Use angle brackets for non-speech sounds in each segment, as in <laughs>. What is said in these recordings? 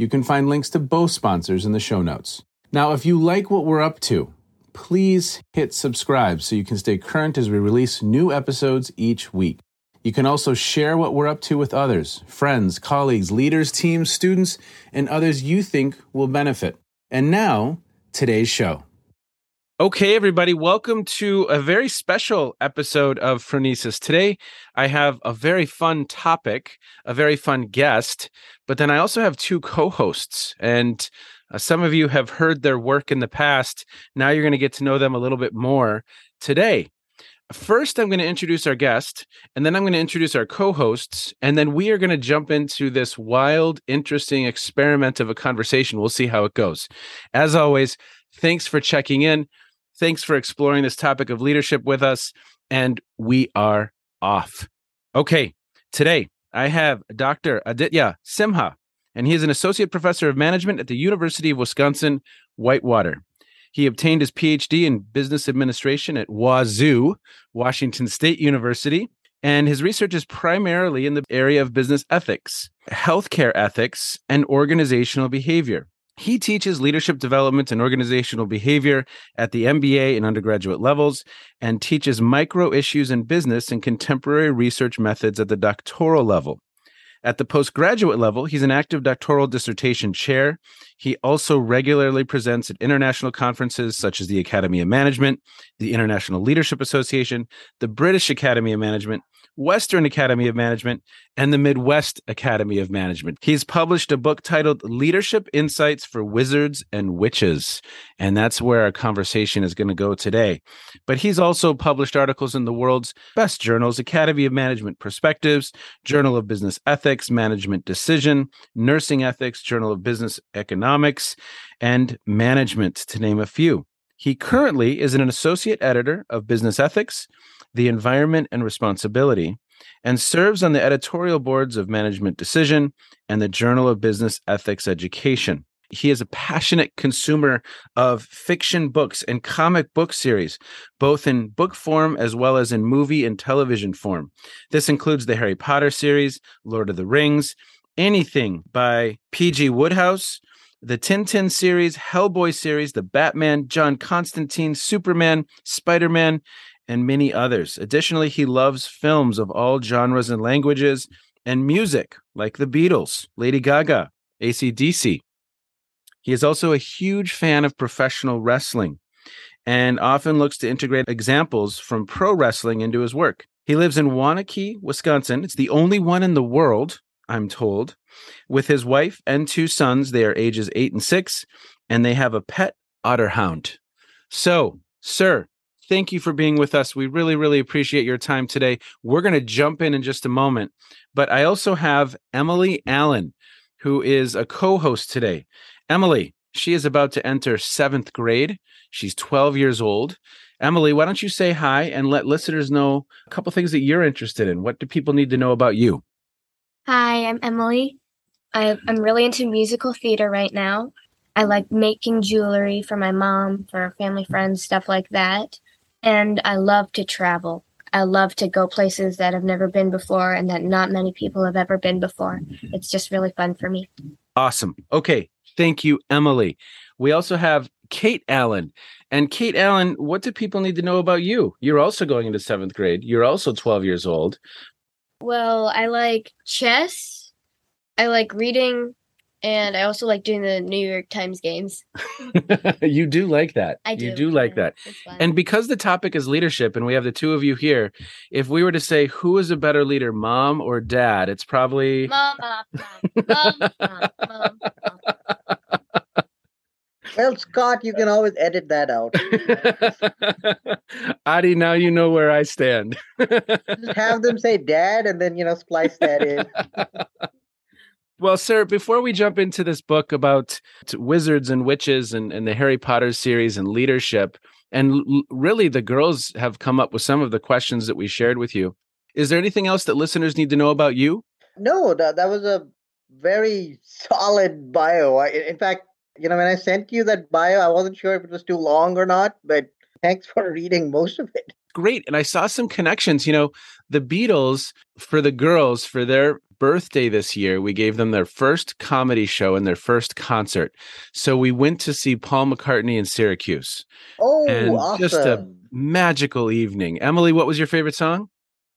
You can find links to both sponsors in the show notes. Now, if you like what we're up to, please hit subscribe so you can stay current as we release new episodes each week. You can also share what we're up to with others, friends, colleagues, leaders, teams, students, and others you think will benefit. And now, today's show. Okay, everybody, welcome to a very special episode of Phronesis. Today, I have a very fun topic, a very fun guest, but then I also have two co hosts. And uh, some of you have heard their work in the past. Now you're going to get to know them a little bit more today. First, I'm going to introduce our guest, and then I'm going to introduce our co hosts, and then we are going to jump into this wild, interesting experiment of a conversation. We'll see how it goes. As always, thanks for checking in. Thanks for exploring this topic of leadership with us. And we are off. Okay, today I have Dr. Aditya Simha, and he is an associate professor of management at the University of Wisconsin Whitewater. He obtained his PhD in business administration at Wazoo, Washington State University, and his research is primarily in the area of business ethics, healthcare ethics, and organizational behavior. He teaches leadership development and organizational behavior at the MBA and undergraduate levels and teaches micro issues in business and contemporary research methods at the doctoral level. At the postgraduate level, he's an active doctoral dissertation chair. He also regularly presents at international conferences such as the Academy of Management, the International Leadership Association, the British Academy of Management, Western Academy of Management, and the Midwest Academy of Management. He's published a book titled Leadership Insights for Wizards and Witches, and that's where our conversation is going to go today. But he's also published articles in the world's best journals Academy of Management Perspectives, Journal of Business Ethics, Management Decision, Nursing Ethics, Journal of Business Economics, and Management, to name a few. He currently is an associate editor of Business Ethics, the environment and responsibility, and serves on the editorial boards of Management Decision and the Journal of Business Ethics Education. He is a passionate consumer of fiction books and comic book series, both in book form as well as in movie and television form. This includes the Harry Potter series, Lord of the Rings, anything by P.G. Wodehouse, the Tintin series, Hellboy series, the Batman, John Constantine, Superman, Spider Man, and many others. Additionally, he loves films of all genres and languages and music like the Beatles, Lady Gaga, ACDC. He is also a huge fan of professional wrestling and often looks to integrate examples from pro wrestling into his work. He lives in Waunakee, Wisconsin. It's the only one in the world, I'm told, with his wife and two sons. They are ages eight and six, and they have a pet otter hound. So, sir, thank you for being with us. We really, really appreciate your time today. We're going to jump in in just a moment, but I also have Emily Allen, who is a co host today. Emily, she is about to enter seventh grade. She's 12 years old. Emily, why don't you say hi and let listeners know a couple things that you're interested in? What do people need to know about you? Hi, I'm Emily. I'm really into musical theater right now. I like making jewelry for my mom, for family friends, stuff like that. And I love to travel. I love to go places that I've never been before and that not many people have ever been before. It's just really fun for me. Awesome. Okay. Thank you, Emily. We also have Kate Allen. And Kate Allen, what do people need to know about you? You're also going into seventh grade. You're also 12 years old. Well, I like chess. I like reading. And I also like doing the New York Times games. <laughs> you do like that. I do. You do like yeah, that. And because the topic is leadership and we have the two of you here, if we were to say who is a better leader, mom or dad, it's probably mom, mom, mom, mom, mom, mom, mom. Well, Scott, you can always edit that out. <laughs> Adi, now you know where I stand. Just have them say dad and then, you know, splice that in. <laughs> Well, sir, before we jump into this book about wizards and witches and, and the Harry Potter series and leadership, and l- really the girls have come up with some of the questions that we shared with you. Is there anything else that listeners need to know about you? No, that, that was a very solid bio. I, in fact, you know, when I sent you that bio, I wasn't sure if it was too long or not, but thanks for <laughs> reading most of it. Great. And I saw some connections. You know, the Beatles, for the girls, for their birthday this year, we gave them their first comedy show and their first concert. So we went to see Paul McCartney in Syracuse. Oh, And awesome. just a- Magical evening. Emily, what was your favorite song?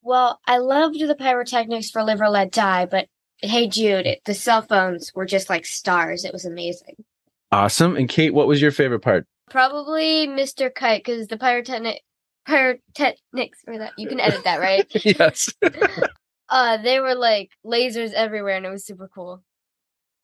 Well, I loved the pyrotechnics for Live or Let Die, but hey Jude, it, the cell phones were just like stars. It was amazing. Awesome. And Kate, what was your favorite part? Probably Mr. Kite, because the pyrotechnic pyrotechnics or that you can edit that, right? <laughs> yes. <laughs> uh they were like lasers everywhere and it was super cool.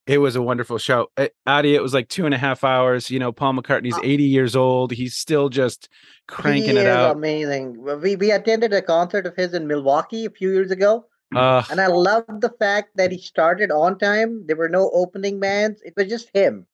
It was a wonderful show. Uh, Adi, it was like two and a half hours. You know, Paul McCartney's Oh. 80 years old. He's still just cranking he it is out. amazing. We, we attended a concert of his in Milwaukee a few years ago. Uh, And I loved the fact that he started on time. There were no opening bands. It was just him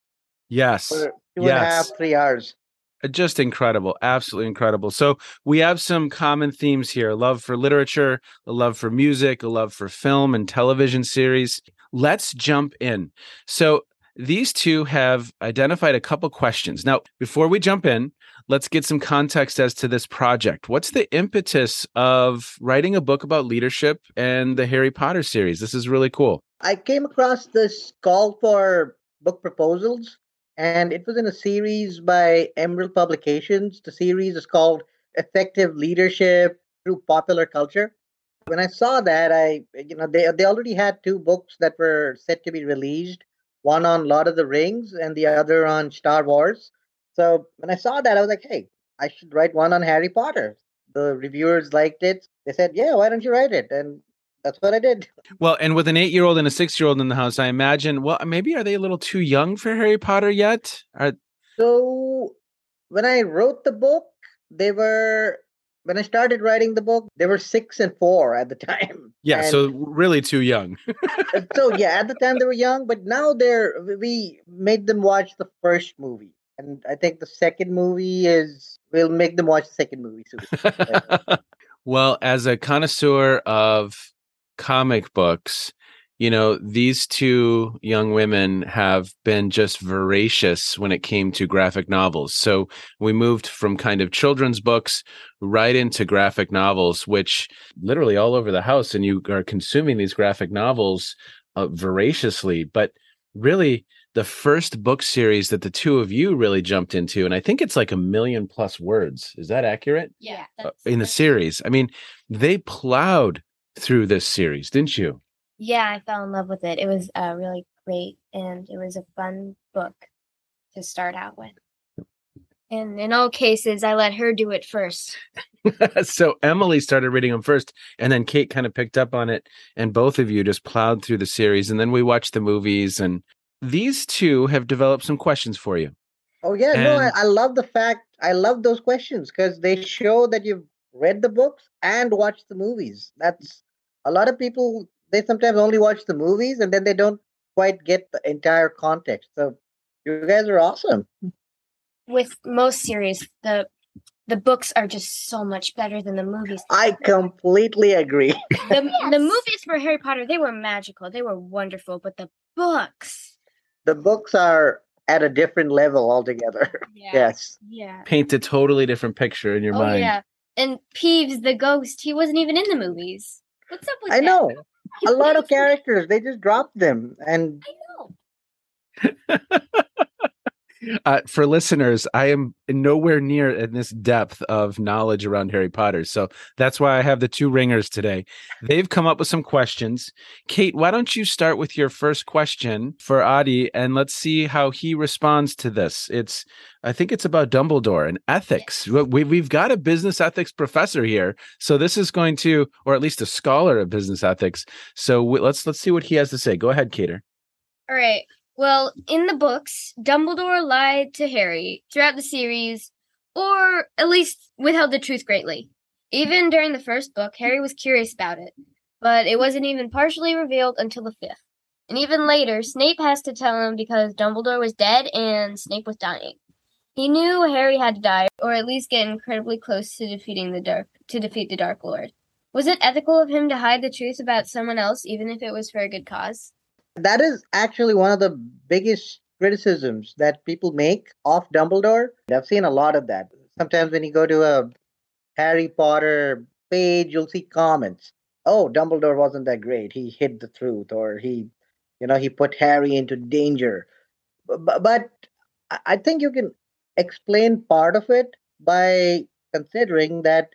yes. for two and a half, Yes. three hours. Uh, just incredible absolutely incredible. So we have some common themes here love for literature a love for music a love for film and television series. Let's jump in. So these two have identified a couple questions. Now before we jump in let's get some context as to this project. What's the impetus of writing a book about leadership and the harry potter series? This is really cool. I came across this call for book proposals, and it was in a series by Emerald Publications. The series is called Effective Leadership Through Popular Culture. When I saw that, I, you know, they, they already had two books that were set to be released one on Lord of the Rings and the other on Star Wars. So when I saw that, I was like, hey, I should write one on Harry Potter. The reviewers liked it. They said, yeah, why don't you write it? And that's what I did. Well, and with an eight year old and a six year old in the house, I imagine, well, maybe are they a little too young for Harry Potter yet? Are, So when I wrote the book, they were when I started writing the book, they were six and four at the <laughs> time. yeah, And so really too young. <laughs> Uh, so yeah, at the time they were young, but now they're we made them watch the first movie, and I think the second movie is we'll make them watch the second movie soon. <laughs> well, as a connoisseur of comic books, you know, these two young women have been just voracious when it came to graphic novels. So we moved from kind of children's books right into graphic novels, which literally all over the house, and you are consuming these graphic novels uh, voraciously. But really, the first book series that the two of you really jumped into, and I think it's like a million plus words. Is that accurate? Yeah. Uh, in the series. I mean, they plowed through this series, didn't you? Yeah, I fell in love with it. It was uh, really great and it was a fun book to start out with. And in all cases, I let her do it first. <laughs> <laughs> so Emily started reading them first, and then Kate kind of picked up on it, and both of you just plowed through the series, and then we watched the movies, and these two have developed some questions for you. Oh yeah, no, I, I love the fact I love those questions because they show that you've read the books and watched the movies. That's a lot of people. They sometimes only watch the movies and then they don't quite get the entire context. So you guys are awesome. With most series, the the books are just so much better than the movies. I completely agree. <laughs> The, the movies for Harry Potter, they were magical. They were wonderful, but the books. the books are at a different level altogether. <laughs> Yeah. Yes. Yeah. Paint a totally different picture in your oh mind. yeah. And Peeves the ghost, he wasn't even in the movies. What's up with I that? know. He A lot of characters, they just dropped them. And I know. <laughs> Uh, for listeners, I am nowhere near in this depth of knowledge around Harry Potter. So that's why I have the two ringers today. They've come up with some questions. Kate, why don't you start with your first question for Adi and let's see how he responds to this. It's, I think it's about Dumbledore and ethics. We, we've got a business ethics professor here. So this is going to, or at least a scholar of business ethics. So we, let's, let's see what he has to say. Go ahead, Cater. All right. Well, in the books, Dumbledore lied to Harry throughout the series, or at least withheld the truth greatly. Even during the first book, Harry was curious about it, but it wasn't even partially revealed until the fifth. And even later, Snape has to tell him because Dumbledore was dead and Snape was dying. He knew Harry had to die, or at least get incredibly close to defeating the dark to defeat the Dark Lord. Was it ethical of him to hide the truth about someone else, even if it was for a good cause? That is actually one of the biggest criticisms that people make of Dumbledore. I've seen a lot of that. Sometimes when you go to a Harry Potter page, you'll see comments. Oh, Dumbledore wasn't that great. He hid the truth, or he, you know, he put Harry into danger. But, I think you can explain part of it by considering that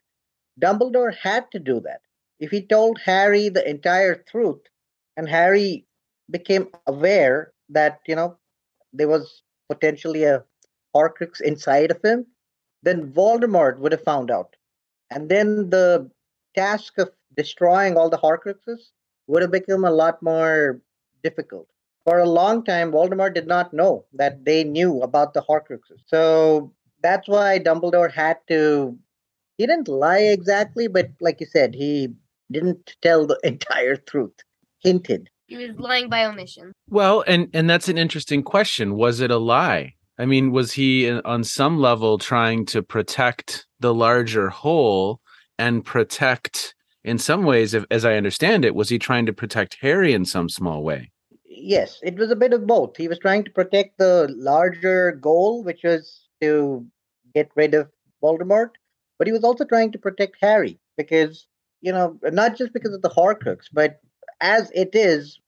Dumbledore had to do that. If he told Harry the entire truth, and Harry became aware that you know there was potentially a Horcrux inside of him, then Voldemort would have found out, and then the task of destroying all the Horcruxes would have become a lot more difficult. For a long time, Voldemort did not know that they knew about the Horcruxes, so that's why Dumbledore had to. He didn't lie exactly, but like you said, he didn't tell the <laughs> entire truth. Hinted. He was lying by omission. Well, and and that's an interesting question. Was it a lie? I mean, was he on some level trying to protect the larger whole and protect in some ways if, as I understand it, was he trying to protect Harry in some small way? Yes, it was a bit of both. He was trying to protect the larger goal, which was to get rid of Voldemort, but he was also trying to protect Harry because, you know, not just because of the Horcrux, but as it is,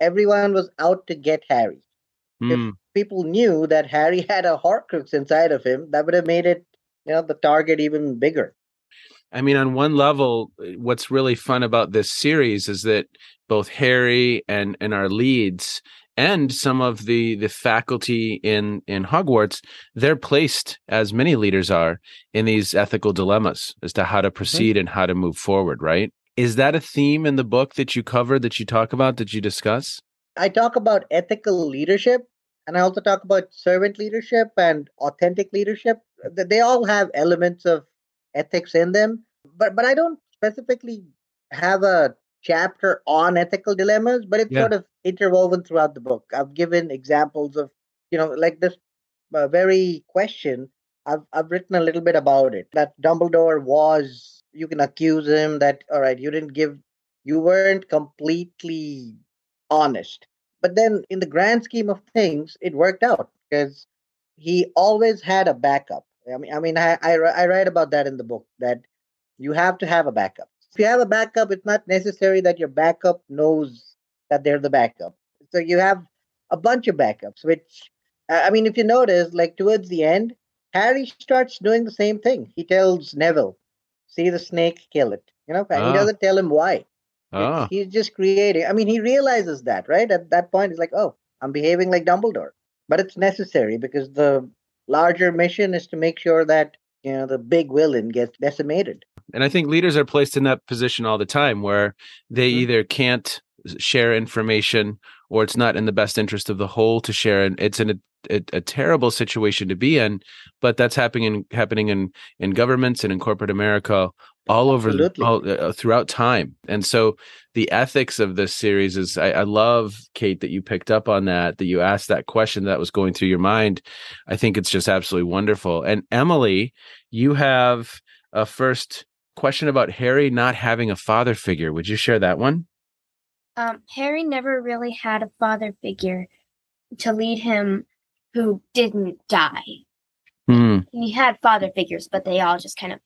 everyone was out to get Harry. If hmm. People knew that Harry <laughs> had a Horcrux inside of him. That would have made it, you know, the target even bigger. I mean, on one level, what's really fun about this series is that both Harry and and our leads and some of the the faculty in in Hogwarts, they're placed as many leaders are in these ethical dilemmas as to how to mm-hmm. proceed and how to move forward. Right? Is that a theme in the book that you cover, that you talk about, that you discuss? I talk about ethical leadership and I also talk about servant leadership and authentic leadership. Th- They all have elements of ethics in them, but but I don't specifically have a chapter on ethical dilemmas, but it's Yeah. sort of interwoven throughout the book. I've given examples of, you know, like this uh, very question. I've I've written a little bit about it. That Dumbledore was. You can accuse him that all right, you didn't give, you weren't completely honest. But then, in the grand scheme of things, it worked out because he always had a backup. I mean, I mean, I, I I write about that in the book that you have to have a backup. If you have a backup, it's not necessary that your backup knows that they're the backup. So you have a bunch of backups, which I I mean, if you notice, like towards the end, Harry starts doing the same thing. He tells Neville, "See the snake, kill it." You know, and Ah. he doesn't tell him why. It's- He's just creating. I mean, he realizes that, right? At that point, he's like, oh, I'm behaving like Dumbledore. But it's necessary because the larger mission is to make sure that, you know, the big villain gets decimated. and I think leaders are placed in that position all the time where they Mhm. either can't share information or it's not in the best interest of the whole to share and it's in a a, a terrible situation to be in, but that's happening in, happening in in governments and in corporate America all over the, all, uh, throughout time. And so the ethics of this series is I, I, love Kate that you picked up on that, that you asked that question that was going through your mind. I think it's just absolutely wonderful. And Emily, you have a first question about Harry not having a father figure. Would you share that one? Um, Harry never really had a father figure to lead him who didn't die. Mm. He had father figures, but they all just kind of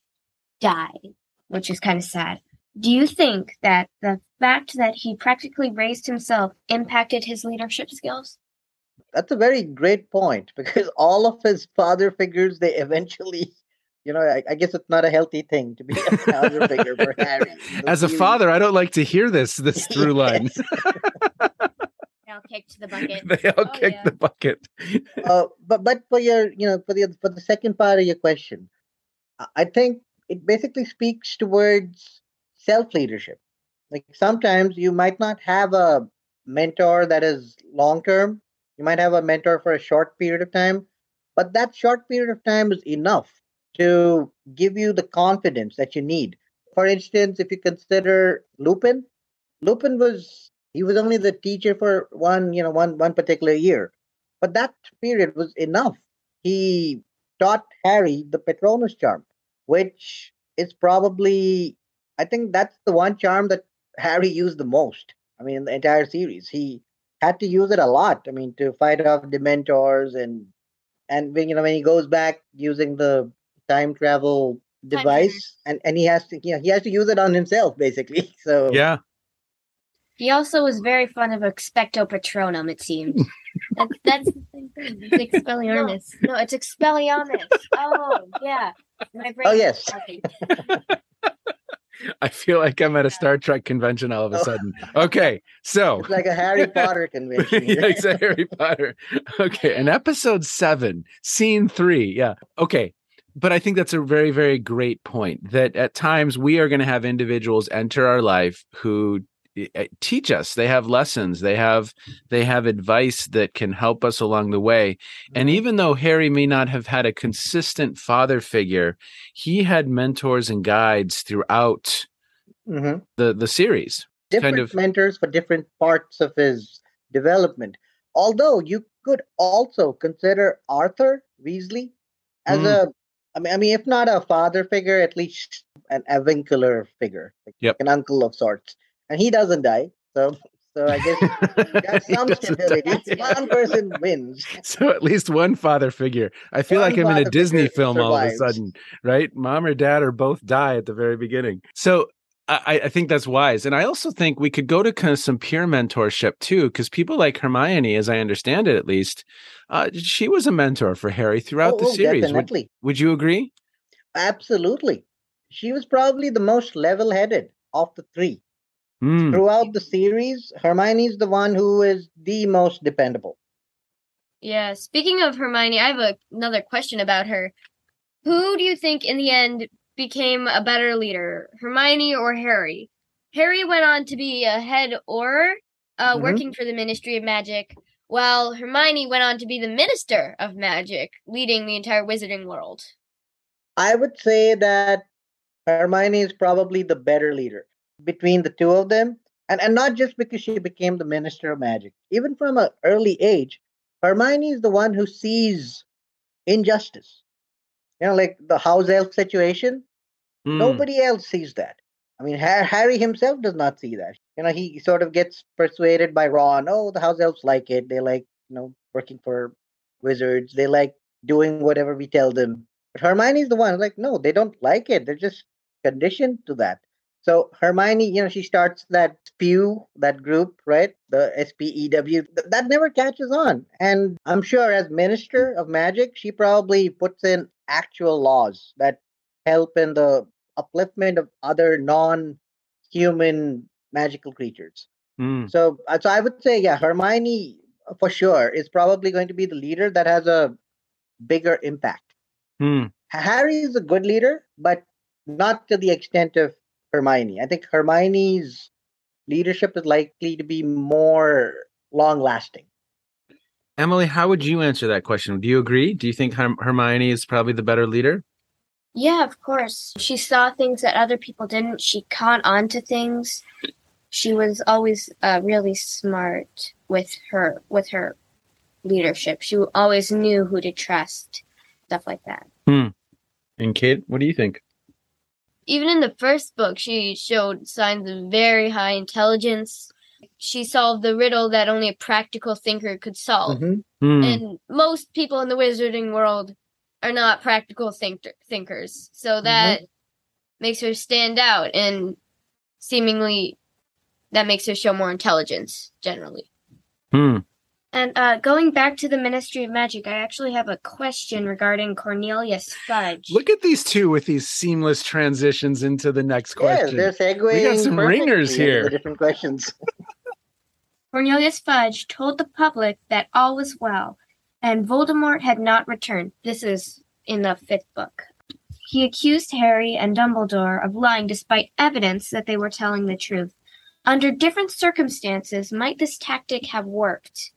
died which is kind of sad. Do you think that the fact that he practically raised himself impacted his leadership skills? That's a very great point <laughs> because all of his father figures, they eventually, you know, I, I guess it's not a healthy thing to be a <laughs> father figure for Harry. As a father, I don't like to hear this this <laughs> through line. They all kicked the bucket. <laughs> they all oh, kicked yeah. the bucket. <laughs> uh, but but for your, you know, for the for the second part of your question, I think it basically speaks towards self leadership. Like sometimes you might not have a mentor that is long term, you might have a mentor for a short period of time, but that short period of time is enough to give you the confidence that you need. For instance, if you consider Lupin, Lupin was he was only the teacher for one, you know, one one particular year. But that period was enough. He taught Harry the Patronus charm which is probably I think that's the one charm that Harry used the most. I mean, in the entire series, he had to use it a lot. I mean, to fight off Dementors and and when you know when he goes back using the time travel device, and and he has to you know, he has to use it on himself basically. <laughs> So yeah. He also was very fond of expecto patronum. It seems <laughs> that's, that's the same thing. It's Expelliarmus. No, it's Expelliarmus. Oh yeah, oh yes. <laughs> I feel like I'm at a Star Trek convention all of a oh. sudden. Okay, so <laughs> it's like a Harry Potter convention. yeah, it's a Harry Potter. Okay, and episode seven, scene three. Yeah. Okay, but I think that's a very, very great point. That at times we are going to have individuals enter our life who teach us they have lessons they have they have advice that can help us along the way and mm-hmm. even though harry may not have had a consistent father figure he had mentors and guides throughout mm-hmm. the the series different kind of mentors for different parts of his development although you could also consider arthur weasley as mm. a I mean, I mean, if not a father figure, at least an avuncular figure, like yep. an uncle of sorts and he doesn't die. So so I guess <laughs> that's some stability. <laughs> One person wins. So at least one father figure. I feel one like I'm in a Disney film survives. all of a sudden, right? Mom or dad or both die at the very beginning. So I, I, think that's wise. And I also think we could go to kind of some peer mentorship too, because people like Hermione, as I understand it at least, uh, she was a mentor for Harry throughout oh, the oh, series. Definitely. Would, would you agree? Absolutely. She was probably the most level headed of the three. Mm. Throughout the series, Hermione's the one who is the most dependable. Yeah, speaking of Hermione, I have a, another question about her. Who do you think in the end became a better leader, Hermione or Harry? Harry went on to be a head or uh, mm-hmm. working for the Ministry of Magic, while Hermione went on to be the Minister of Magic, leading the entire wizarding world. I would say that Hermione is probably the better leader between the two of them. And, and not just because she became the Minister of Magic. Even from an early age, Hermione is the one who sees injustice. You know, like the house elf situation. Mm. Nobody else sees that. I mean, Harry himself does not see that. You know, he sort of gets persuaded by Ron. Oh, the house elves like it. They like, you know, working for wizards. They like doing whatever we tell them. But Hermione's the one like, no, they don't like it. They're just conditioned to that. So Hermione, you know, she starts that spew, that group, right? The SPEW. That never catches on. And I'm sure as Minister of Magic, she probably puts in actual laws that help in the upliftment of other non-human magical creatures. Mm. So, uh, so I would say, yeah, Hermione for sure is probably going to be the leader that has a bigger impact. Mm. Harry is a good leader, but not to the extent of Hermione. I think Hermione's leadership is likely to be more long lasting. Emily, how would you answer that question? Do you agree? Do you think Herm- Hermione is probably the better leader? Yeah, of course. She saw things that other people didn't. She caught on to things. She was always uh, really smart with her with her leadership. She always knew who to trust, stuff like that. And Kate, what do you think? Even in the first book, she showed signs of very high intelligence. She solved the riddle that only a practical thinker could solve. Mhm. Hmm. And most people in the wizarding world are not practical think- thinkers. So that makes her stand out and seemingly that makes her show more intelligence generally. Hmm. And uh, going back to the Ministry of Magic, I actually have a question regarding Cornelius Fudge. Look at these two with these seamless transitions into the next Yes, question. they're segueing. some ringers here. Different questions. <laughs> Cornelius Fudge told the public that all was well, and Voldemort had not returned. This is in the fifth book. He accused Harry and Dumbledore of lying despite evidence that they were telling the truth. Under different circumstances, might this tactic have worked?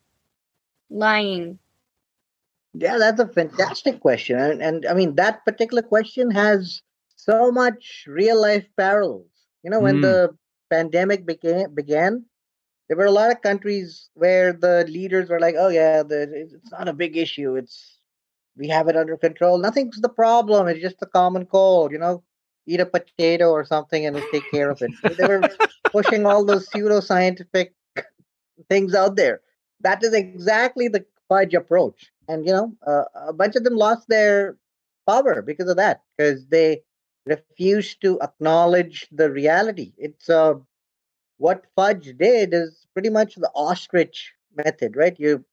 Lying. Yeah, that's a fantastic question, and, and I mean that particular question has so much real life parallels. You know, when Mm. the pandemic began, began, there were a lot of countries where the leaders were like, "Oh yeah, the, it's not a big issue. It's we have it under control. Nothing's the problem. It's just a common cold. You know, eat a potato or something and it'll take care of it." So they were <laughs> pushing all those pseudoscientific things out there. That is exactly the fudge approach. And, you know, uh, a bunch of them lost their power because of that, because they refused to acknowledge the reality. It's uh, what fudge did is pretty much the ostrich method, right? You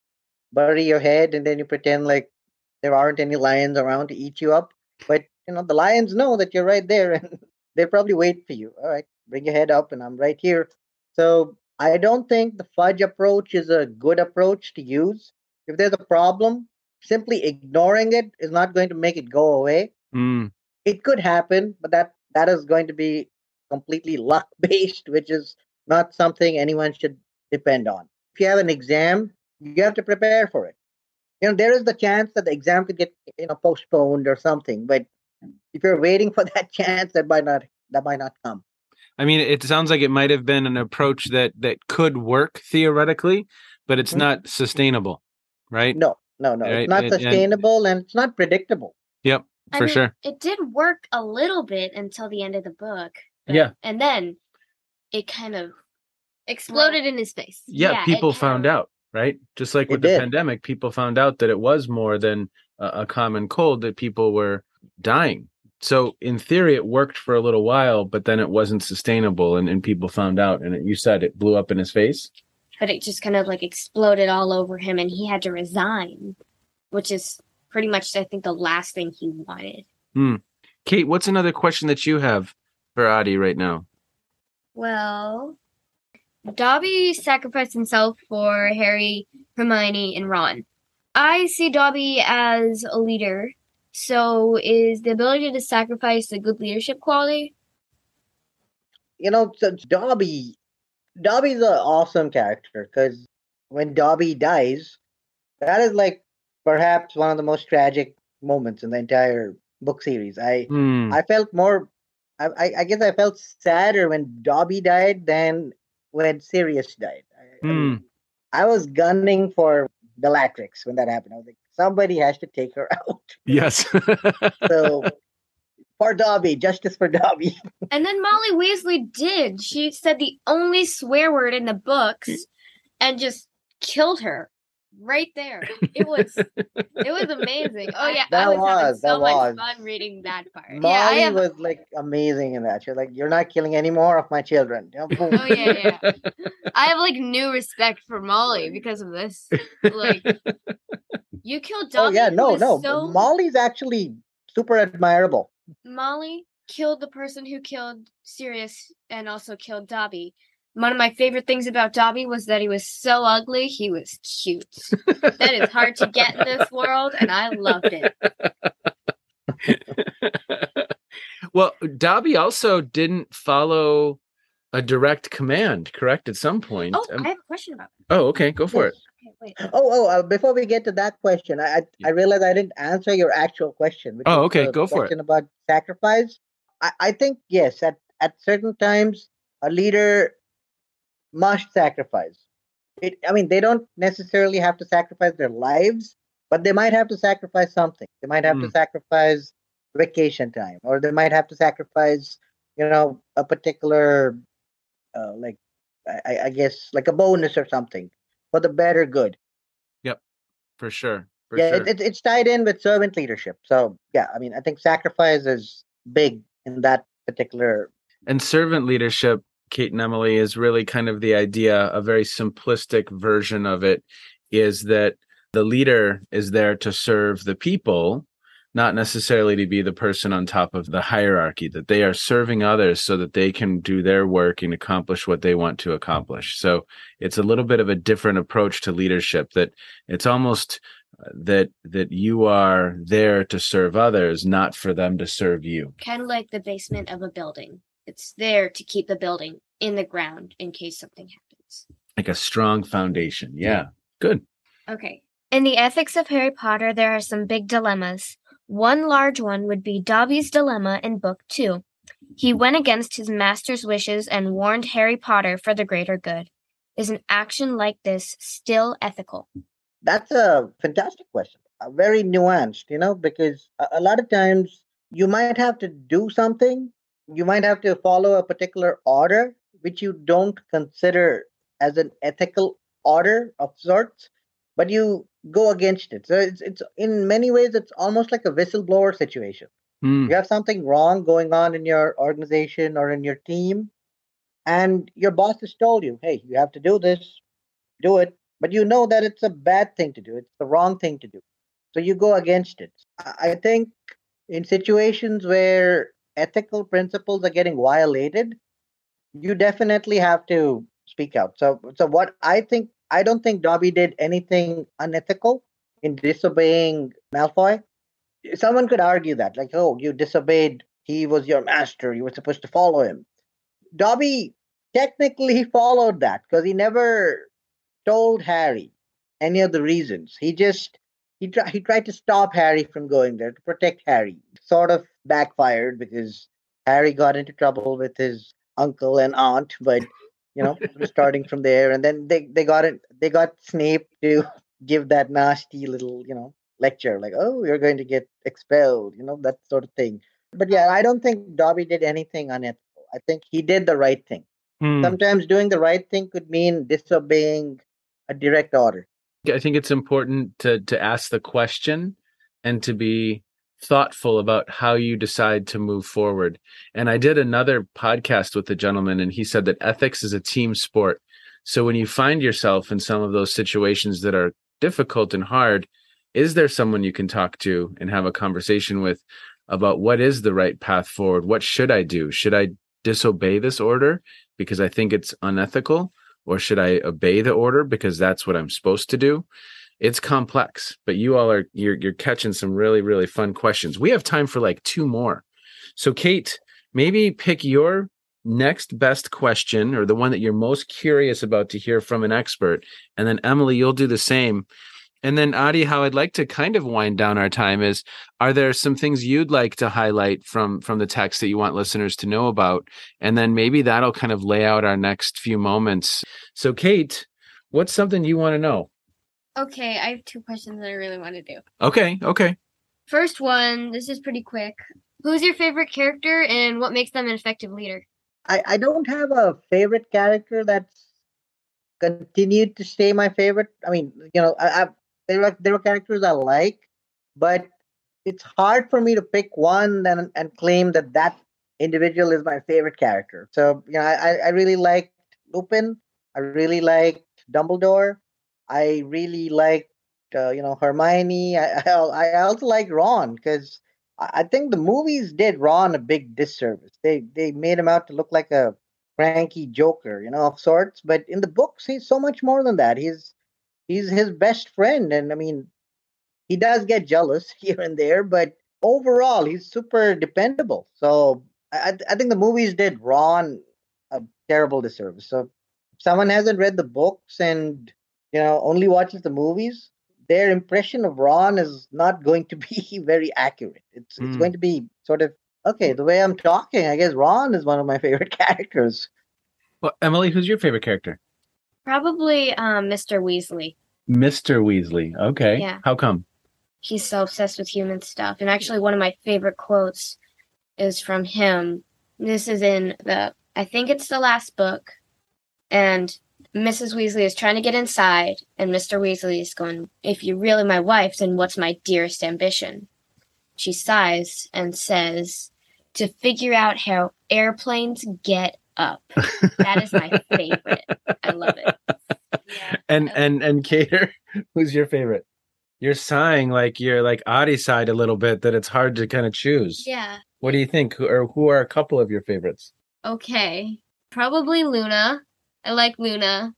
bury your head and then you pretend like there aren't any lions around to eat you up. But, you know, the lions know that you're right there <laughs> and they probably wait for you. All right, bring your head up and I'm right here. So I don't think the fudge approach is a good approach to use. If there's a problem, simply ignoring it is not going to make it go away. Hmm. It could happen, but that that is going to be completely luck based, <laughs> which is not something anyone should depend on. If you have an exam, you have to prepare for it. You know, there is the chance that the exam could get you know postponed or something, but if you're waiting for <laughs> that chance, that might not that might not come. I mean, it sounds like it might have been an approach that that could work theoretically, but it's Mhm. not sustainable, right? No, no, no. Right, It's not and- and- sustainable and it's not predictable. Yep, I for mean, sure. It did work a little bit until the end of the book. but- Yeah. And then it kind of exploded in his face. Yeah, it people found of- out, right? Just like It with the did. pandemic, people found out that it was more than a, a common cold, that people were dying. So in theory, it worked for a little while, but then it wasn't sustainable, and, and people found out. And it, you said it blew up in his face. But it just kind of like exploded all over him and he had to resign, which is pretty much, I think, the last thing he wanted. Hmm. Kate, what's another question that you have for Adi right now? Well, Dobby sacrificed himself for Harry, Hermione, and Ron. I see Dobby as a leader. So is the ability to sacrifice a good leadership quality? you know, so Dobby, Dobby's an awesome character because when Dobby dies, that is like perhaps one of the most tragic moments in the entire book series. I Hmm. I felt more, I, I, I guess I felt sadder when Dobby died than when Sirius died. I, I, mean, I was gunning for Bellatrix when that happened. I was like, somebody has to take her <laughs> out. Yes. <laughs> So for Dobby, justice for Dobby. And then Molly Weasley did. She said the only swear word in the books and just killed her right there. It was it was amazing. Oh yeah, I That was, having was, so that much was. fun reading that part. Molly yeah, I have was like amazing in that. She's like, "You're not killing any more of my children." You know, boom. Oh yeah, yeah. I have like new respect for Molly because of this. Like you killed Dobby. oh yeah, no, no. So Molly's actually super admirable. Molly killed the person who killed Sirius and also killed Dobby. One of my favorite things about Dobby was that he was so ugly, he was cute. that is hard to get in this world, and I loved it. <laughs> well, Dobby also didn't follow a direct command, correct? At some point. Oh, Um, I have a question about oh, okay, go for it. Okay, Wait. Oh, oh! Uh, before we get to that question, I I, Yeah. I realized I didn't answer your actual question. which Oh, okay, go for it. About sacrifice, I, I think yes. At at certain times, a leader must sacrifice. It. I mean, they don't necessarily have to sacrifice their lives, but they might have to sacrifice something. They might have to Mm. sacrifice vacation time, or they might have to sacrifice, you know, a particular, uh, like, I, I- I guess, like a bonus or something for the better good Yep, For sure. For yeah, sure. it, it, it's tied in with servant leadership. So yeah, I mean, I think sacrifice is big in that particular. And servant leadership, Kate and Emily, is really kind of the idea, a very simplistic version of it is that the leader is there to serve the people, not necessarily to be the person on top of the hierarchy, that they are serving others so that they can do their work and accomplish what they want to accomplish. So it's a little bit of a different approach to leadership that it's almost uh, that that you are there to serve others not for them to serve you Kind of like the basement of a building. It's there to keep the building in the ground in case something happens. like a strong foundation. Yeah. Good. Okay. In the ethics of Harry Potter, there are some big dilemmas. One large one would be Dobby's dilemma in Book 2. He went against his master's wishes and warned Harry Potter for the greater good. Is an action like this still ethical? That's a fantastic question. Very nuanced, you know, because a lot of times you might have to do something. You might have to follow a particular order, which you don't consider as an ethical order of sorts, but you go against it. So it's it's in many ways it's almost like a whistleblower situation. Hmm. you have something wrong going on in your organization or in your team and your boss has told you hey you have to do this do it but you know that it's a bad thing to do it's the wrong thing to do so you go against it i I think in situations where ethical principles are getting violated you definitely have to speak out so so what i think i don't think dobby did anything unethical in disobeying malfoy. Someone could argue that like oh you disobeyed he was your master you were supposed to follow him. Dobby technically followed that because he never told harry any of the reasons. He just he, try, he tried to stop harry from going there to protect harry. Sort of backfired because harry got into trouble with his uncle and aunt but you know starting from there. And then they, they got it they got snape to <laughs> give that nasty little you know lecture like oh you're going to get expelled you know that sort of thing. But yeah i don't think dobby did anything unethical i think he did the right thing. Hmm. sometimes doing the right thing could mean disobeying a direct order. I think it's important to to ask the question and to be thoughtful about how you decide to move forward. And I did another podcast with a gentleman and he said that ethics is a team sport. So when you find yourself in some of those situations that are difficult and hard, is there someone you can talk to and have a conversation with about what is the right path forward? What should I do? Should I disobey this order because I think it's unethical? or should I obey the order because that's what I'm supposed to do? It's complex, but you all are you're you're catching some really really fun questions. We have time for like two more. So Kate, maybe pick your next best question or the one that you're most curious about to hear from an expert and then Emily you'll do the same. And then Adi, how I'd like to kind of wind down our time is are there some things you'd like to highlight from from the text that you want listeners to know about? And then maybe that'll kind of lay out our next few moments. So Kate, what's something you want to know? Okay, I have two questions that I really want to do. Okay, okay. First one, this is pretty quick. Who's your favorite character and what makes them an effective leader? I, I don't have a favorite character that's continued to stay my favorite. I mean, you know, I, I there are there are characters I like, but it's hard for me to pick one and and claim that that individual is my favorite character. So you know, I I really liked Lupin. I really liked Dumbledore. I really liked uh, you know Hermione. I I, I also like Ron because I think the movies did Ron a big disservice. They they made him out to look like a cranky joker, you know, of sorts. But in the books, he's so much more than that. He's he's his best friend, and I mean, he does get jealous <laughs> here and there, but overall, he's super dependable. So I I think the movies did Ron a terrible disservice. So if someone hasn't read the books and you know, only watches the movies, their impression of Ron is not going to <laughs> be very accurate. It's it's Mm. going to be sort of okay. The way I'm talking, I guess Ron is one of my <laughs> favorite characters. Well, Emily, who's your favorite character? Probably um, Mr. Weasley. Mr. Weasley. Okay. Yeah. How come? He's so obsessed with human stuff. And actually, one of my favorite quotes is from him. This is in the, I think it's the last book. And Mrs. Weasley is trying to get inside, and Mr. Weasley is going, If you're really my wife, then what's my dearest ambition? She sighs and says, To figure out how airplanes get up. That is my <laughs> favorite. I love it. Yeah. And and and Cater, <laughs> who's your favorite? You're sighing like you're like Adi sighed a little bit that it's hard to kind of choose. Yeah. What do you think? Who or who are a couple of your favorites? Okay. Probably Luna. I like Luna.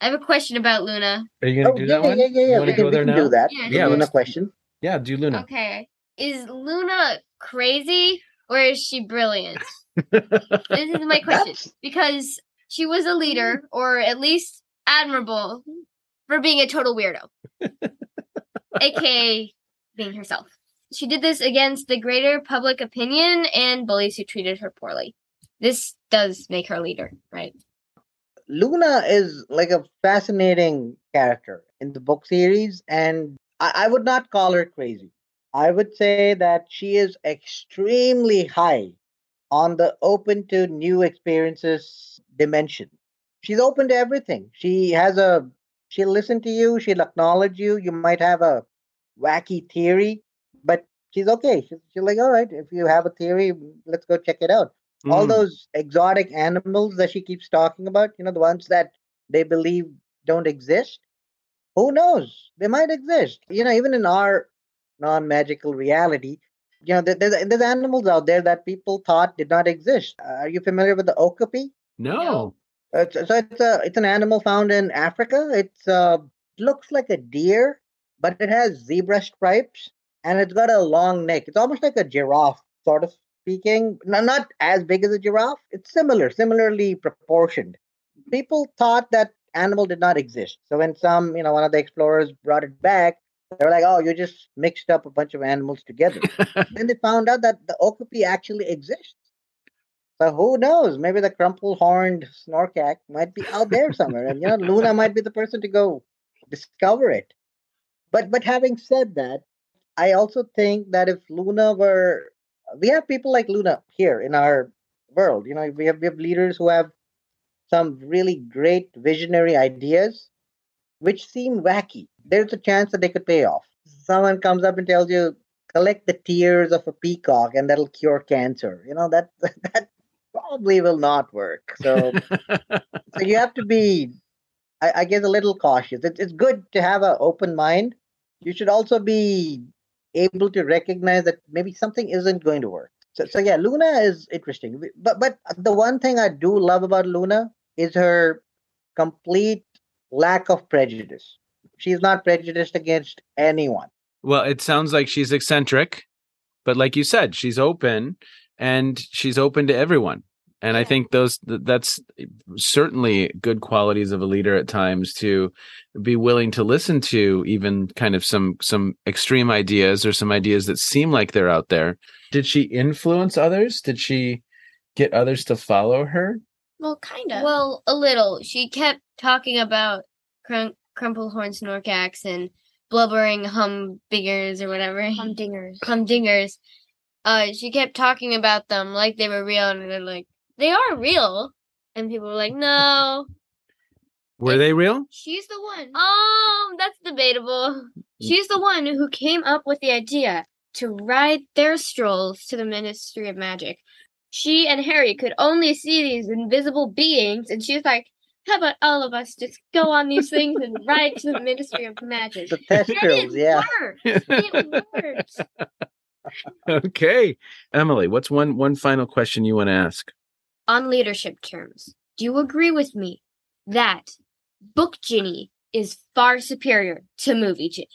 I have a question about Luna. Are you gonna oh, do Oh, yeah, that one? yeah, yeah, yeah. wanna We can, go we there can now? do that. Yeah, The yeah, Luna question. Yeah, do Luna. Okay. Is Luna crazy or is she brilliant? <laughs> this is my question. That's- Because she was a leader, or at least admirable, for being a total weirdo. <laughs> AKA being herself. She did this against the greater public opinion and bullies who treated her poorly. This does make her a leader, right? Luna is like a fascinating character in the book series, and I, I would not call her crazy. I would say that she is extremely high on the open to new experiences dimension. She's open to everything. She has a she'll listen to you, she'll acknowledge you. You might have a wacky theory, but she's okay. She's, she's like, all right, if you have a theory, let's go check it out all Mm. those exotic animals that she keeps talking about, you know, the ones that they believe don't exist. Who knows? They might exist. You know, even in our non magical reality, you know, there's, there's animals out there that people thought did not exist. Uh, are you familiar with the okapi? No. Uh, so so it's a it's an animal found in Africa. It's uh looks like a deer, but it has zebra stripes and it's got a long neck. It's almost like a giraffe, sort of speaking. No, not as big as a giraffe. It's similar, similarly proportioned. People thought that animal did not exist. So when some, you know, one of the explorers brought it back, they were like, "Oh, you just mixed up a bunch of animals together." <laughs> then they found out that the okapi actually exists. So who knows? Maybe the crumple horned snorkack might be out there somewhere, and you know, Luna might be the person to go discover it. But but having said that, I also think that if Luna were, we have people like Luna here in our world. You know, we have we have leaders who have some really great visionary ideas, which seem wacky. There's a chance that they could pay off. Someone comes up and tells you, collect the tears of a peacock, and that'll cure cancer. You know that <laughs> that probably will not work. So <laughs> so you have to be, I, I guess, a little cautious. It's it's good to have an open mind. You should also be able to recognize that maybe something isn't going to work. So, so yeah, Luna is interesting. But but the one thing I do love about Luna is her complete lack of prejudice. She's not prejudiced against anyone. Well, it sounds like she's eccentric, but like you said, she's open and she's open to everyone. And I think those th- that's certainly good qualities of a leader at times to be willing to listen to even kind of some some extreme ideas or some ideas that seem like they're out there. Did she influence others? Did she get others to follow her? Well, kind of. Well, a little. She kept talking about crun- crumplehorn snorkax and blubbering humdingers or whatever. <laughs> Humdingers. Humdingers. Uh, she kept talking about them like they were real, and they're like, they are real. And people were like, no, Were they real? she's the one. Um, that's debatable. She's the one who came up with the idea to ride Thestrals to the Ministry of Magic. She and Harry could only see these invisible beings, and she's like, how about all of us just go on these things and ride to the Ministry of Magic? The And Thestrals, it yeah. worked. It worked. <laughs> okay. Emily, what's one one final question you want to ask? On leadership terms, do you agree with me that Book Ginny is far superior to Movie Ginny?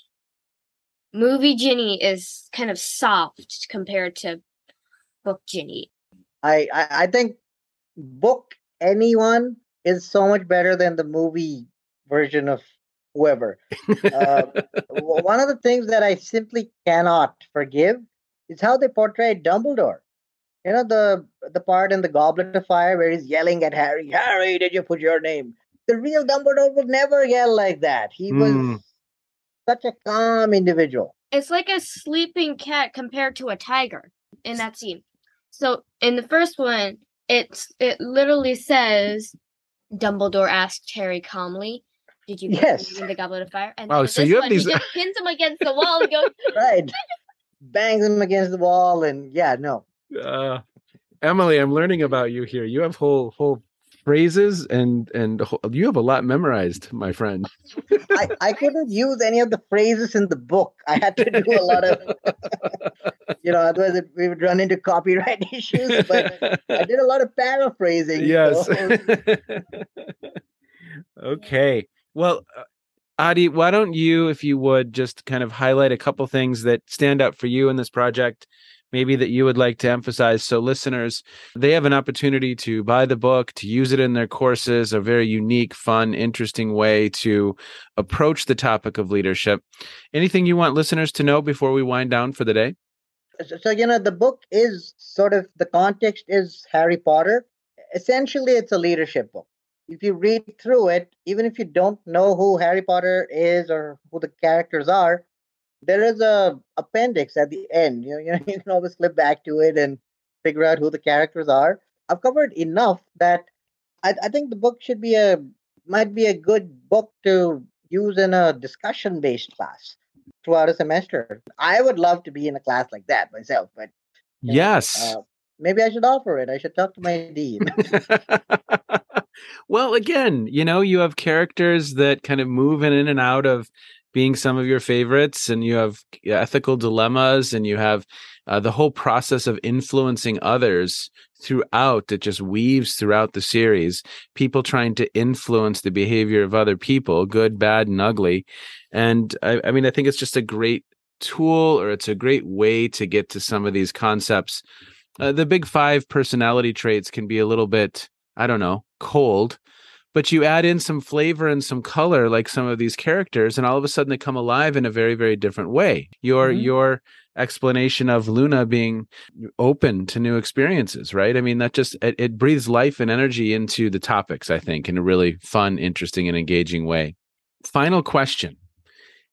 Movie Ginny is kind of soft compared to Book Ginny. I, I I think book anyone is so much better than the movie version of whoever. Uh, <laughs> one of the things that I simply cannot forgive is how they portrayed Dumbledore. You know the the part in the Goblet of Fire where he's yelling at Harry, "Harry, did you put your name?" The real Dumbledore would never yell like that. He was Mm. such a calm individual. It's like a sleeping cat compared to a tiger in that scene. So in the first one, it's it literally says Dumbledore asked Harry calmly, "Did you put your Yes. name in the Goblet of Fire?" And Oh, so you have one, these- he just pins him against the wall and goes, <laughs> Right. Bangs him against the wall and yeah, no. Uh, Emily, I'm learning about you here. You have whole whole phrases and and whole, you have a lot memorized, my friend. <laughs> I, I couldn't use any of the phrases in the book. I had to do a lot of, <laughs> you know, otherwise it, we would run into copyright <laughs> issues. But I did a lot of paraphrasing. yes. so- okay. Well, uh, Adi, why don't you, if you would, just kind of highlight a couple things that stand out for you in this project, maybe that you would like to emphasize. So listeners they have an opportunity to buy the book to use it in their courses a very unique fun interesting way to approach the topic of leadership. Anything you want listeners to know before we wind down for the day? So, you know the book is sort of the context is harry potter. Essentially it's a leadership book. If you read through it even if you don't know who harry potter is or who the characters are there is a appendix at the end you know, you know <laughs> you can always flip back to it and figure out who the characters are i've covered enough that i, I think the book should be a might be a good book to use in a discussion based class throughout a semester. I would love to be in a class like that myself, but you know, yes uh, maybe I should offer it. I should talk to my dean. <laughs> <laughs> well, again, you know, you have characters that kind of move in and out of being some of your favorites, and you have ethical dilemmas, and you have uh, the whole process of influencing others throughout that just weaves throughout the series. People trying to influence the behavior of other people, good, bad, and ugly. And I, I mean, I think it's just a great tool or it's a great way to get to some of these concepts. Uh, the big five personality traits can be a little bit, I don't know, cold, but you add in some flavor and some color like some of these characters and all of a sudden they come alive in a very very different way. Your Mhm. your explanation of Luna being open to new experiences, right? I mean that just it, it breathes life and energy into the topics, I think, in a really fun, interesting and engaging way. Final question.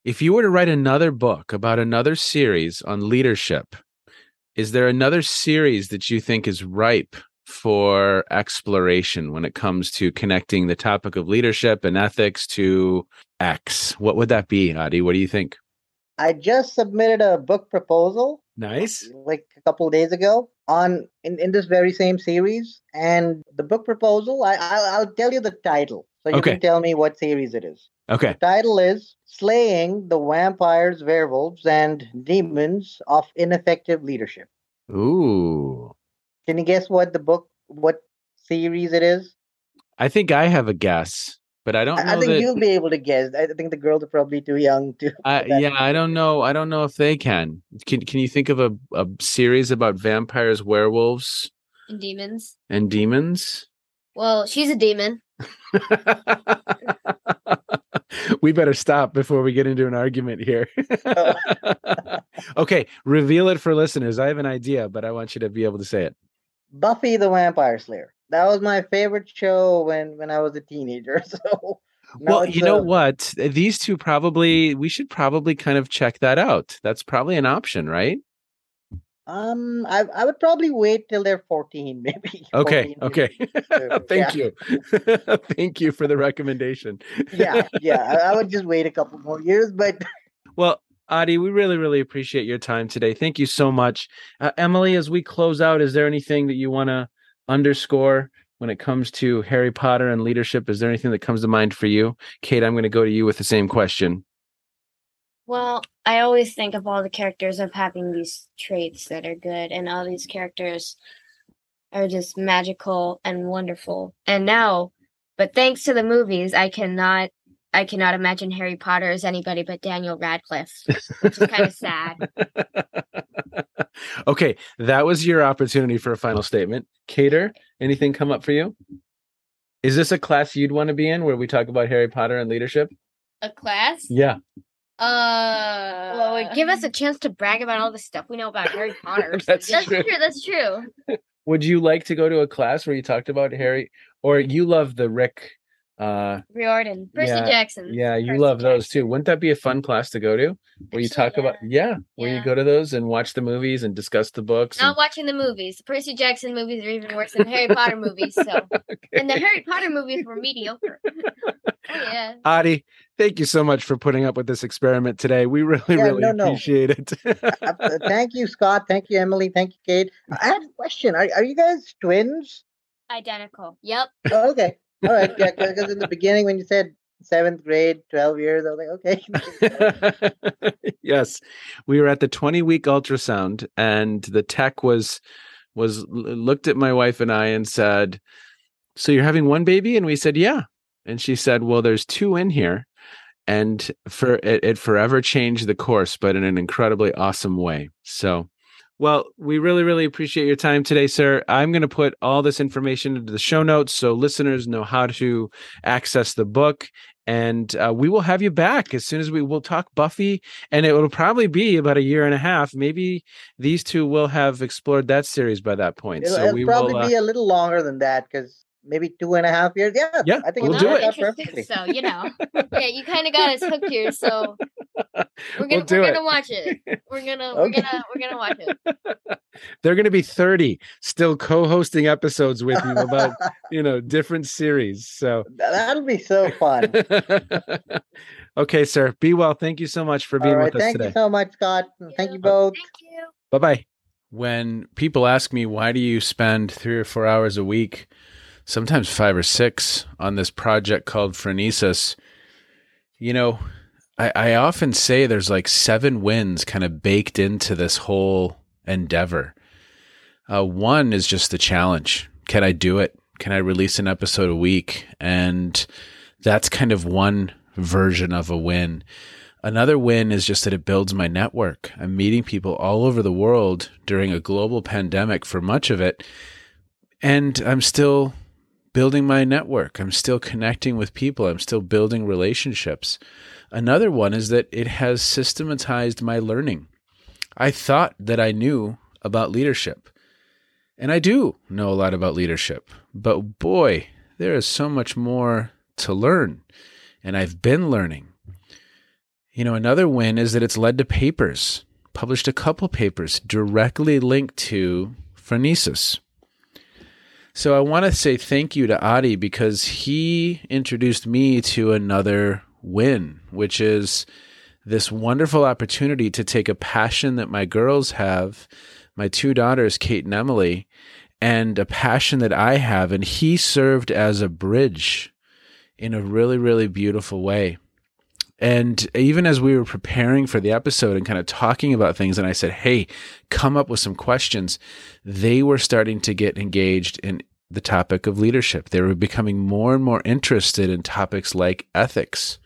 If you were to write another book about another series on leadership, is there another series that you think is ripe for exploration when it comes to connecting the topic of leadership and ethics to X? What would that be, Adi? What do you think? I just submitted a book proposal Nice. like a couple of days ago on in, in this very same series, and the book proposal. I I'll, I'll tell you the title, so you Okay. can tell me what series it is. Okay. The title is "Slaying the Vampires, Werewolves, and Demons of Ineffective Leadership." Ooh. Can you guess what the book, what series it is? I think I have a guess, but I don't know I, I think that. you'll be able to guess. I think the girls are probably too young to. <laughs> I, that. yeah, I don't know. I don't know if they can. Can Can you think of a, a series about vampires, werewolves, and demons. and demons? Well, she's a demon. <laughs> we better stop before we get into an argument here. Oh. <laughs> okay, reveal it for listeners. I have an idea, but I want you to be able to say it. Buffy the Vampire Slayer. That was my favorite show when when I was a teenager. <laughs> So well, you know uh, what? These two probably we should probably kind of check that out. That's probably an option, right? Um, I I would probably wait till they're fourteen, <laughs> maybe. Okay, 14, okay. <laughs> 15. Thank you. Thank you for the recommendation. yeah, yeah. I, I would just wait a couple more years, but Well, Adi, we really, really appreciate your time today. Thank you so much. Uh, Emily, as we close out, is there anything that you want to underscore when it comes to Harry Potter and leadership? Is there anything that comes to mind for you? Kate, I'm going to go to you with the same question. Well, I always think of all the characters of having these traits that are good, and all these characters are just magical and wonderful. And now, but thanks to the movies, I cannot, I cannot imagine Harry Potter as anybody but Daniel Radcliffe, which is kind of sad. <laughs> okay, that was your opportunity for a final statement. Cater, anything come up for you? Is this a class you'd want to be in where we talk about Harry Potter and leadership? A class? Yeah. Uh. Well, it give us a chance to brag about all the stuff we know about Harry Potter. so <laughs> That's. That's true. true. That's true. <laughs> Would you like to go to a class where you talked about Harry, or you love the Rick? Uh, Riordan. Percy Yeah, Jackson. yeah, you Percy love those too. Wouldn't that be a fun class to go to? Where you Actually, talk about yeah, where you go to those and watch the movies and discuss the books. Not and- watching the movies. The Percy Jackson movies are even worse than Harry Potter movies. So, <laughs> and the Harry Potter movies were mediocre. <laughs> oh yeah. Adi, thank you so much for putting up with this experiment today. We really, Yeah, really no, no. appreciate it. <laughs> Uh, uh, thank you, Scott. Thank you, Emily. Thank you, Kate. I have a question. Are, are you guys twins? Identical. Yep. Oh, okay. All right. Yeah, because in the beginning when you said seventh grade, twelve years, I was like, okay. <laughs> yes, we were at the 20 week ultrasound, and the tech was was looked at my wife and I and said, "So you're having one baby?" And we said, "Yeah." And she said, "Well, there's two in here." And for it, it forever changed the course, but in an incredibly awesome way. So, well, we really, really appreciate your time today, sir. I'm going to put all this information into the show notes so listeners know how to access the book. And uh, we will have you back as soon as we will talk Buffy. And it will probably be about a year and a half. Maybe these two will have explored that series by that point. It'll, so it'll we probably will. uh, be a little longer than that because maybe two and a half years. Yeah. Yeah, I think we'll it'll do it. perfectly. So you know, yeah, you kind of got us hooked here. So <laughs> we're We'll gonna do we're it. gonna watch it. We're gonna we're Okay. gonna we're gonna watch it. <laughs> They're going to be 30 still co-hosting episodes with you about, <laughs> you know, different series. So That'll be so fun. okay, sir. Be well. Thank you so much for being right. with us Thank today. you so much, Scott. Thank you you. both. Thank you. Bye bye. When people ask me, why do you spend three or four hours a week, sometimes five or six, on this project called Phronesis, you know, I, I often say there's like seven wins kind of baked into this whole endeavor. Uh, one is just the challenge. Can I do it? Can I release an episode a week? And that's kind of one version of a win. Another win is just that it builds my network. I'm meeting people all over the world during a global pandemic for much of it. And I'm still building my network. I'm still connecting with people. I'm still building relationships. Another one is that it has systematized my learning. I thought that I knew about leadership. And I do know a lot about leadership. But boy, there is so much more to learn. And I've been learning. You know, another win is that it's led to papers, published a couple papers directly linked to phronesis. So I want to say thank you to Adi because he introduced me to another win, which is this wonderful opportunity to take a passion that my girls have, my two daughters, Kate and Emily, and a passion that I have. And he served as a bridge in a really, really beautiful way. And even as we were preparing for the episode and kind of talking about things, and I said, Hey, come up with some questions, they were starting to get engaged in the topic of leadership. They were becoming more and more interested in topics like ethics.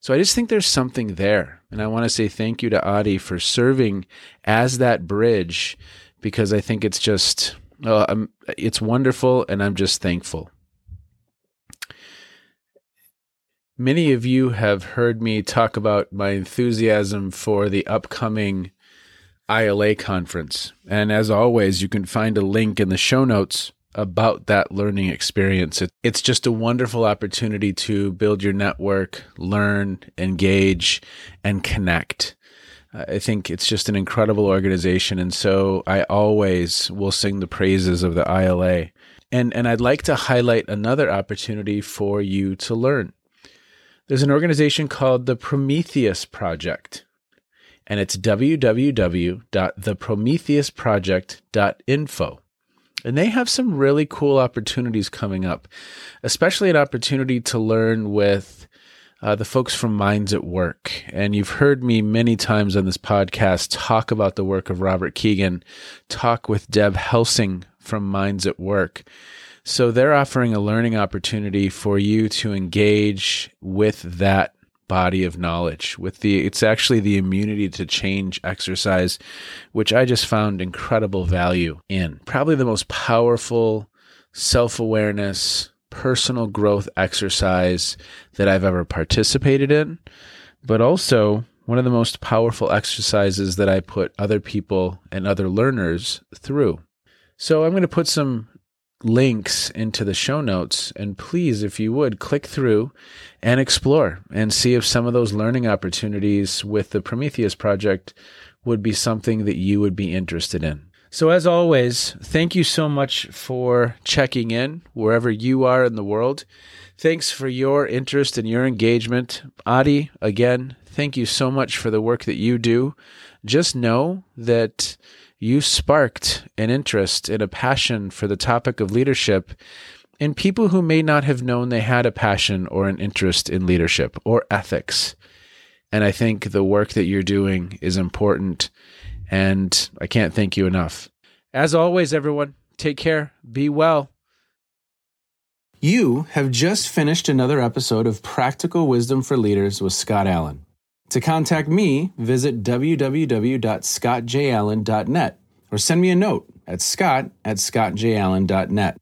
So I just think there's something there. And I want to say thank you to Adi for serving as that bridge because I think it's just, I'm, it's wonderful and I'm just thankful. Many of you have heard me talk about my enthusiasm for the upcoming ILA conference. And as always, you can find a link in the show notes about that learning experience. It's just a wonderful opportunity to build your network, learn, engage, and connect. I think it's just an incredible organization. And so I always will sing the praises of the ILA. And, and I'd like to highlight another opportunity for you to learn. There's an organization called the Prometheus Project, and it's www.theprometheusproject.info. And they have some really cool opportunities coming up, especially an opportunity to learn with uh, the folks from Minds at Work. And you've heard me many times on this podcast talk about the work of Robert Keegan, talk with Deb Helsing from Minds at Work. So they're offering a learning opportunity for you to engage with that body of knowledge with the it's actually the immunity to change exercise which I just found incredible value in. Probably the most powerful self-awareness personal growth exercise that I've ever participated in, but also one of the most powerful exercises that I put other people and other learners through. So I'm going to put some links into the show notes. And please, if you would, click through and explore and see if some of those learning opportunities with the Prometheus Project would be something that you would be interested in. So, as always, thank you so much for checking in wherever you are in the world. Thanks for your interest and your engagement. Adi, again, thank you so much for the work that you do. Just know that you sparked an interest and a passion for the topic of leadership in people who may not have known they had a passion or an interest in leadership or ethics. And I think the work that you're doing is important, and I can't thank you enough. As always, everyone, take care, be well. You have just finished another episode of Practical Wisdom for Leaders with Scott Allen. To contact me, visit www.scottjallen.net or send me a note at scott at scottjallen.net.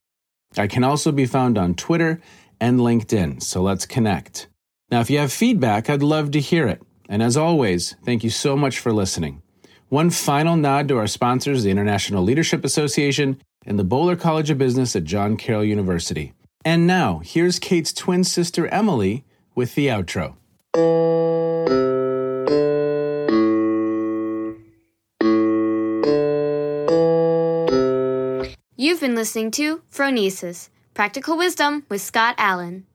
I can also be found on Twitter and LinkedIn, so let's connect. Now, if you have feedback, I'd love to hear it. And as always, thank you so much for listening. One final nod to our sponsors, the International Leadership Association and the Boler College of Business at John Carroll University. And now, here's Kate's twin sister, Emily, with the outro. You've been listening to Phronesis Practical Wisdom with Scott Allen.